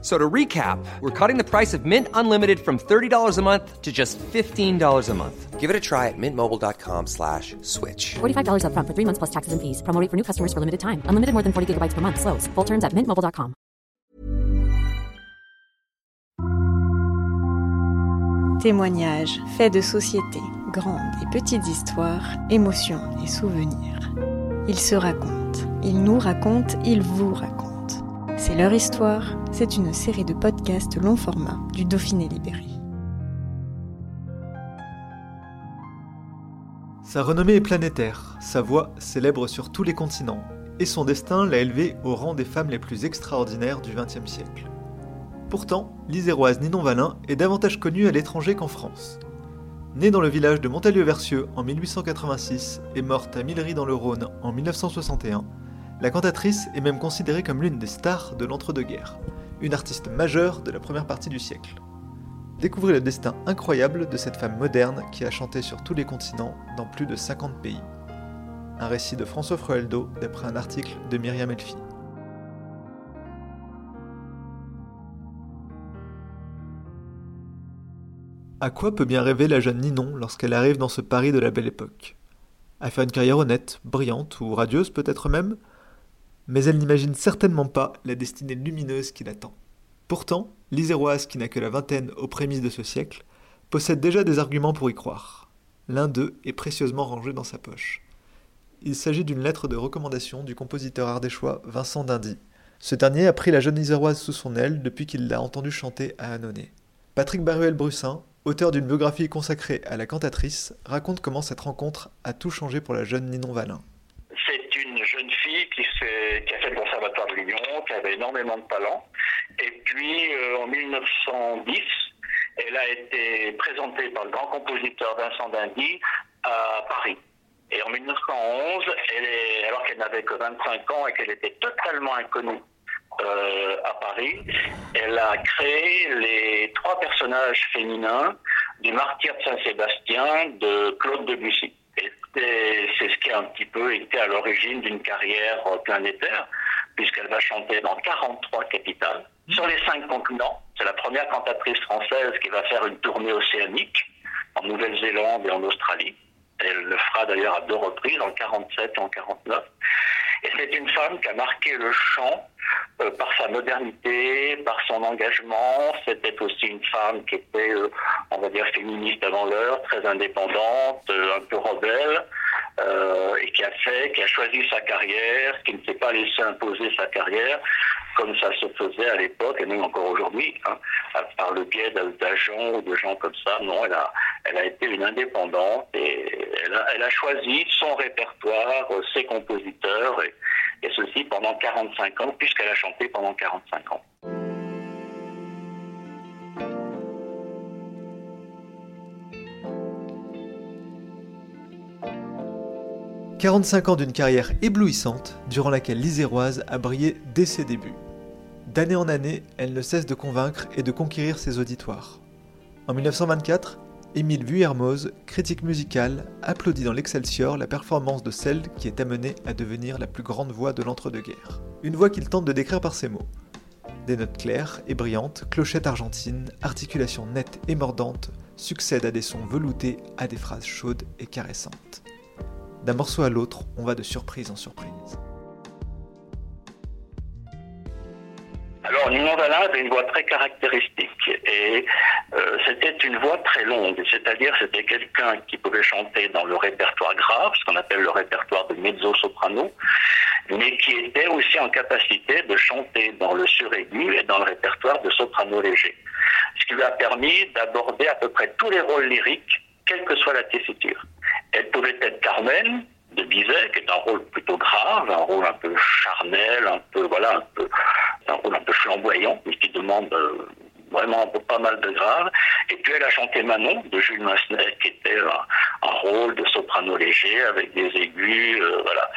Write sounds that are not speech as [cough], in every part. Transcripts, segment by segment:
So to recap, we're cutting the price of Mint Unlimited from $30 a month to just $15 a month. Give it a try at mintmobile.com slash switch. $45 upfront for three months plus taxes and fees. Promo rate for new customers for limited time. Unlimited more than 40 gigabytes per month. Slows. Full terms at mintmobile.com. Témoignages, faits de société, grandes et petites histoires, émotions et souvenirs. Ils se racontent, ils nous racontent, ils vous racontent. C'est leur histoire, c'est une série de podcasts long format du Dauphiné Libéré. Sa renommée est planétaire, sa voix célèbre sur tous les continents, et son destin l'a élevée au rang des femmes les plus extraordinaires du XXe siècle. Pourtant, l'iséroise Ninon Valin est davantage connue à l'étranger qu'en France. Née dans le village de Montalieu-Versieux en 1886 et morte à Millery dans le Rhône en 1961, la cantatrice est même considérée comme l'une des stars de l'entre-deux-guerres, une artiste majeure de la première partie du siècle. Découvrez le destin incroyable de cette femme moderne qui a chanté sur tous les continents dans plus de 50 pays. Un récit de François Froeldo d'après un article de Myriam Elfi. À quoi peut bien rêver la jeune Ninon lorsqu'elle arrive dans ce Paris de la belle époque? À faire une carrière honnête, brillante ou radieuse peut-être même? Mais elle n'imagine certainement pas la destinée lumineuse qui l'attend. Pourtant, l'Iséroise, qui n'a que la vingtaine aux prémices de ce siècle, possède déjà des arguments pour y croire. L'un d'eux est précieusement rangé dans sa poche. Il s'agit d'une lettre de recommandation du compositeur ardéchois Vincent Dindy. Ce dernier a pris la jeune Iséroise sous son aile depuis qu'il l'a entendue chanter à Annonay. Patrick Baruel-Brussin, auteur d'une biographie consacrée à la cantatrice, raconte comment cette rencontre a tout changé pour la jeune Ninon Valin qui a fait le conservatoire de Lyon, qui avait énormément de talent. Et puis euh, en 1910, elle a été présentée par le grand compositeur Vincent Dindy à Paris. Et en 1911, elle est, alors qu'elle n'avait que 25 ans et qu'elle était totalement inconnue euh, à Paris, elle a créé les trois personnages féminins du martyr de Saint-Sébastien de Claude Debussy c'est ce qui a un petit peu été à l'origine d'une carrière planétaire, puisqu'elle va chanter dans 43 capitales, sur les cinq continents. C'est la première cantatrice française qui va faire une tournée océanique en Nouvelle-Zélande et en Australie. Elle le fera d'ailleurs à deux reprises, en 47 et en 49. Et c'est une femme qui a marqué le chant euh, par sa modernité, par son engagement. C'était aussi une femme qui était, euh, on va dire, féministe avant l'heure, très indépendante, euh, un peu rebelle, et qui a fait, qui a choisi sa carrière, qui ne s'est pas laissé imposer sa carrière, comme ça se faisait à l'époque, et même encore aujourd'hui, hein, par le biais d'agents ou de gens comme ça. Non, elle a, elle a été une indépendante et elle a, choisi son répertoire, ses compositeurs, et, et ceci pendant 45 ans, puisqu'elle a chanté pendant 45 ans. « 45 ans d'une carrière éblouissante, durant laquelle l'Iséroise a brillé dès ses débuts. D'année en année, elle ne cesse de convaincre et de conquérir ses auditoires. En 1924, Émile Vuillermoz, critique musical, applaudit dans l'Excelsior la performance de celle qui est amenée à devenir la plus grande voix de l'entre-deux-guerres. Une voix qu'il tente de décrire par ces mots. Des notes claires et brillantes, clochettes argentines, articulations nettes et mordantes, succèdent à des sons veloutés, à des phrases chaudes et caressantes. D'un morceau à l'autre, on va de surprise en surprise. Une voix très caractéristique. Et euh, c'était une voix très longue, c'est-à-dire c'était quelqu'un qui pouvait chanter dans le répertoire grave, ce qu'on appelle le répertoire de mezzo-soprano, mais qui était aussi en capacité de chanter dans le suraigu et dans le répertoire de soprano léger, ce qui lui a permis d'aborder à peu près tous les rôles lyriques, quelle que soit la tessiture. Elle pouvait être Carmen, de Bizet, qui est un rôle plutôt grave, un rôle un peu charnel, un peu, voilà, un rôle un peu flamboyant, mais euh, vraiment pas mal de grave. Et puis elle a chanté Manon de Jules Massenet, qui était un, rôle de soprano léger avec des aigus, euh, voilà.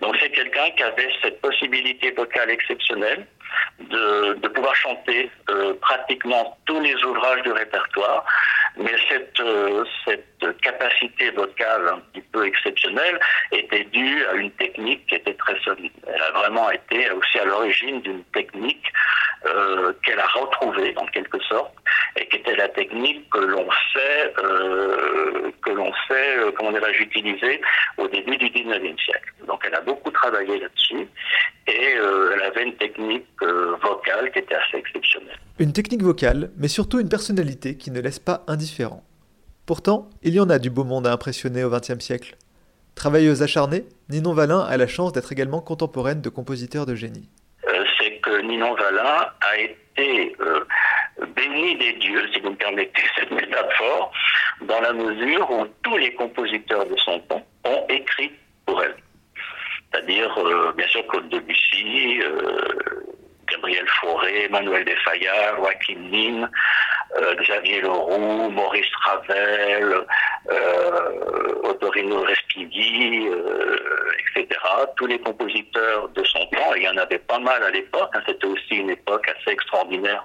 Donc c'est quelqu'un qui avait cette possibilité vocale exceptionnelle. de, pouvoir chanter euh, pratiquement tous les ouvrages du répertoire, mais cette, euh, cette capacité vocale un petit peu exceptionnelle était due à une technique qui était très solide. Elle a vraiment été aussi à l'origine d'une technique euh, qu'elle a retrouvée en quelque sorte et qui était la technique que l'on sait euh, que l'on sait comment dirais-je utiliser au début du 19e siècle. Donc elle a beaucoup travaillé là-dessus et elle avait une technique vocale qui était assez exceptionnelle. Une technique vocale, mais surtout une personnalité qui ne laisse pas indifférent. Pourtant, il y en a du beau monde à impressionner au XXe siècle. Travailleuse acharnée, Ninon Valin a la chance d'être également contemporaine de compositeurs de génie. Euh, c'est que Ninon Valin a été béni des dieux, si vous me permettez cette métaphore, dans la mesure où tous les compositeurs de son temps ont écrit pour elle c'est-à-dire euh, bien sûr Claude Debussy, euh, Gabriel Fauré, Manuel Defayard, Joaquin Nin, euh, Xavier Leroux, Maurice Ravel, Ottorino Respighi, etc. Tous les compositeurs de son temps, et il y en avait pas mal à l'époque, hein, c'était aussi une époque assez extraordinaire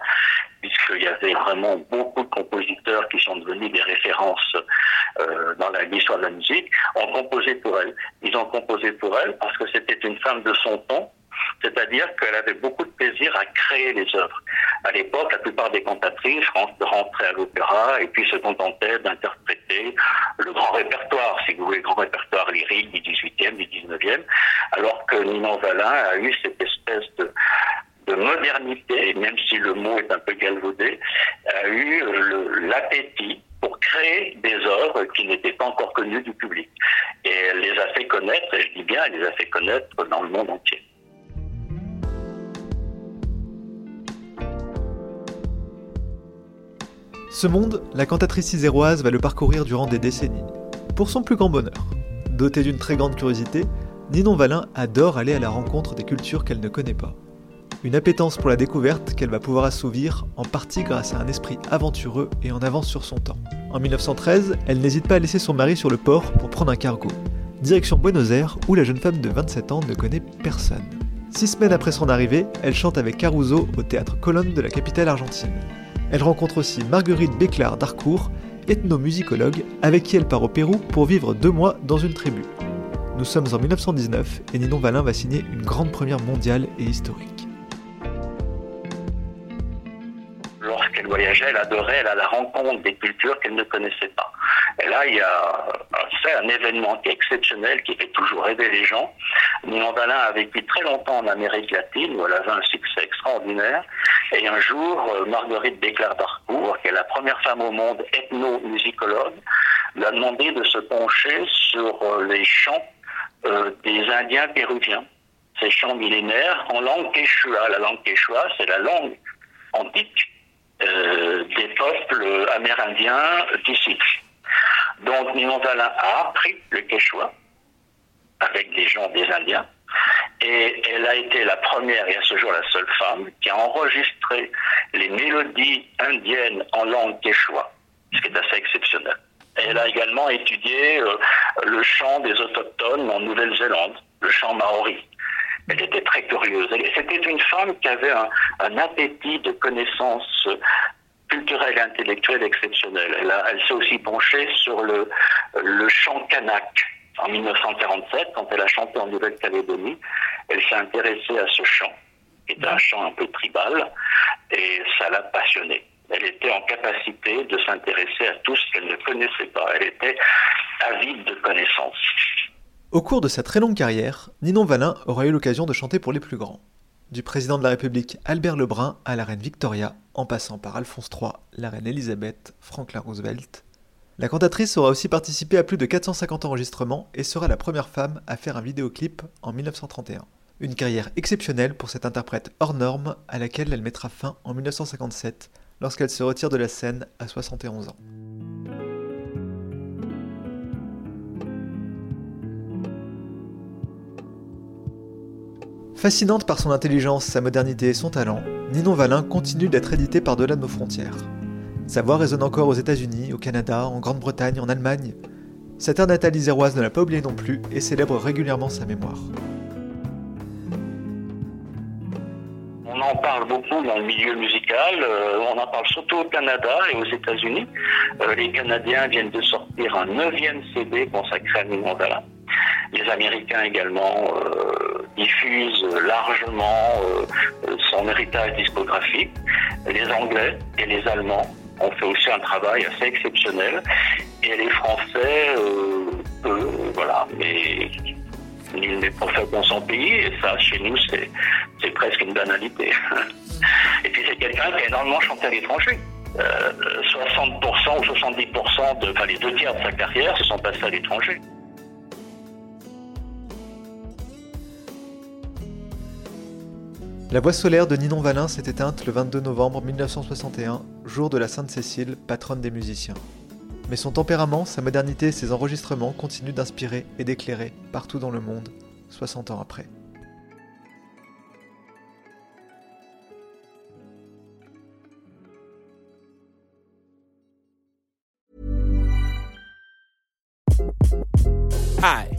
puisqu'il y avait vraiment beaucoup de compositeurs qui sont devenus des références euh, dans l'histoire de la musique, ont composé pour elle. Ils ont composé pour elle parce que c'était une femme de son temps, c'est-à-dire qu'elle avait beaucoup de plaisir à créer les œuvres. À l'époque, la plupart des cantatrices rentraient à l'opéra et puis se contentaient d'interpréter le grand répertoire, si vous voulez, le grand répertoire lyrique du 18e, du 19e, alors que Ninon Valin a eu cette espèce de, de modernité, même si le mot est un peu galvaudé, a eu l'appétit pour créer des œuvres qui n'étaient pas encore connues du public. Et elle les a fait connaître, et je dis bien, elle les a fait connaître dans le monde entier. Ce monde, la cantatrice iséroise va le parcourir durant des décennies, pour son plus grand bonheur. Dotée d'une très grande curiosité, Ninon Valin adore aller à la rencontre des cultures qu'elle ne connaît pas. Une appétence pour la découverte qu'elle va pouvoir assouvir en partie grâce à un esprit aventureux et en avance sur son temps. En 1913, elle n'hésite pas à laisser son mari sur le port pour prendre un cargo. Direction Buenos Aires où la jeune femme de 27 ans ne connaît personne. Six semaines après son arrivée, elle chante avec Caruso au théâtre Colonne de la capitale argentine. Elle rencontre aussi Marguerite Béclard d'Harcourt, ethnomusicologue, avec qui elle part au Pérou pour vivre deux mois dans une tribu. Nous sommes en 1919 et Ninon Valin va signer une grande première mondiale et historique. elle voyageait, elle adorait, a la rencontre des cultures qu'elle ne connaissait pas. Là, il y a c'est un événement exceptionnel qui fait toujours rêver les gens. Valin a vécu très longtemps en Amérique latine où elle avait un succès extraordinaire. Et un jour, euh, Marguerite Béclard d'Arcourt, qui est la première femme au monde ethnomusicologue, lui a demandé de se pencher sur euh, les chants euh, des Indiens péruviens, ces chants millénaires en langue quechua. La langue quechua, c'est la langue antique des peuples amérindiens d'ici. Donc Ninon Valin a appris le quechua avec des gens des Indiens et elle a été la première et à ce jour la seule femme qui a enregistré les mélodies indiennes en langue quechua, ce qui est assez exceptionnel. Elle a également étudié euh, le chant des autochtones en Nouvelle-Zélande, le chant maori. Elle était très curieuse. C'était une femme qui avait un, appétit de connaissances culturelles et intellectuelles exceptionnelles. Elle, elle s'est aussi penchée sur le, le chant kanak. En 1947, quand elle a chanté en Nouvelle-Calédonie, elle s'est intéressée à ce chant, qui est un chant un peu tribal, et ça l'a passionnée. Elle était en capacité de s'intéresser à tout ce qu'elle ne connaissait pas. Elle était avide de connaissances. Au cours de sa très longue carrière, Ninon Valin aura eu l'occasion de chanter pour les plus grands. Du président de la République Albert Lebrun à la reine Victoria, en passant par Alphonse III, la reine Elisabeth, Franklin Roosevelt. La cantatrice aura aussi participé à plus de 450 enregistrements et sera la première femme à faire un vidéoclip en 1931. Une carrière exceptionnelle pour cette interprète hors norme à laquelle elle mettra fin en 1957 lorsqu'elle se retire de la scène à 71 ans. Fascinante par son intelligence, sa modernité et son talent, Ninon Valin continue d'être édité par-delà de nos frontières. Sa voix résonne encore aux États-Unis, au Canada, en Grande-Bretagne, en Allemagne. Sa terre natale iséroise ne l'a pas oublié non plus et célèbre régulièrement sa mémoire. On en parle beaucoup dans le milieu musical. Euh, on en parle surtout au Canada et aux États-Unis. Euh, les Canadiens viennent de sortir un neuvième CD consacré à Nino Vallin. Les Américains également euh, diffusent largement son héritage discographique. Les Anglais et les Allemands ont fait aussi un travail assez exceptionnel. Et les Français, peu, voilà, mais nul n'est prophète dans son pays, et ça, chez nous, c'est presque une banalité. [laughs] et puis c'est quelqu'un qui a énormément chanté à l'étranger. 60% euh, ou 70%, de, enfin les deux tiers de sa carrière se sont passés à l'étranger. La voix solaire de Ninon Valin s'est éteinte le 22 novembre 1961, jour de la Sainte-Cécile, patronne des musiciens. Mais son tempérament, sa modernité et ses enregistrements continuent d'inspirer et d'éclairer partout dans le monde, 60 ans après. Hi,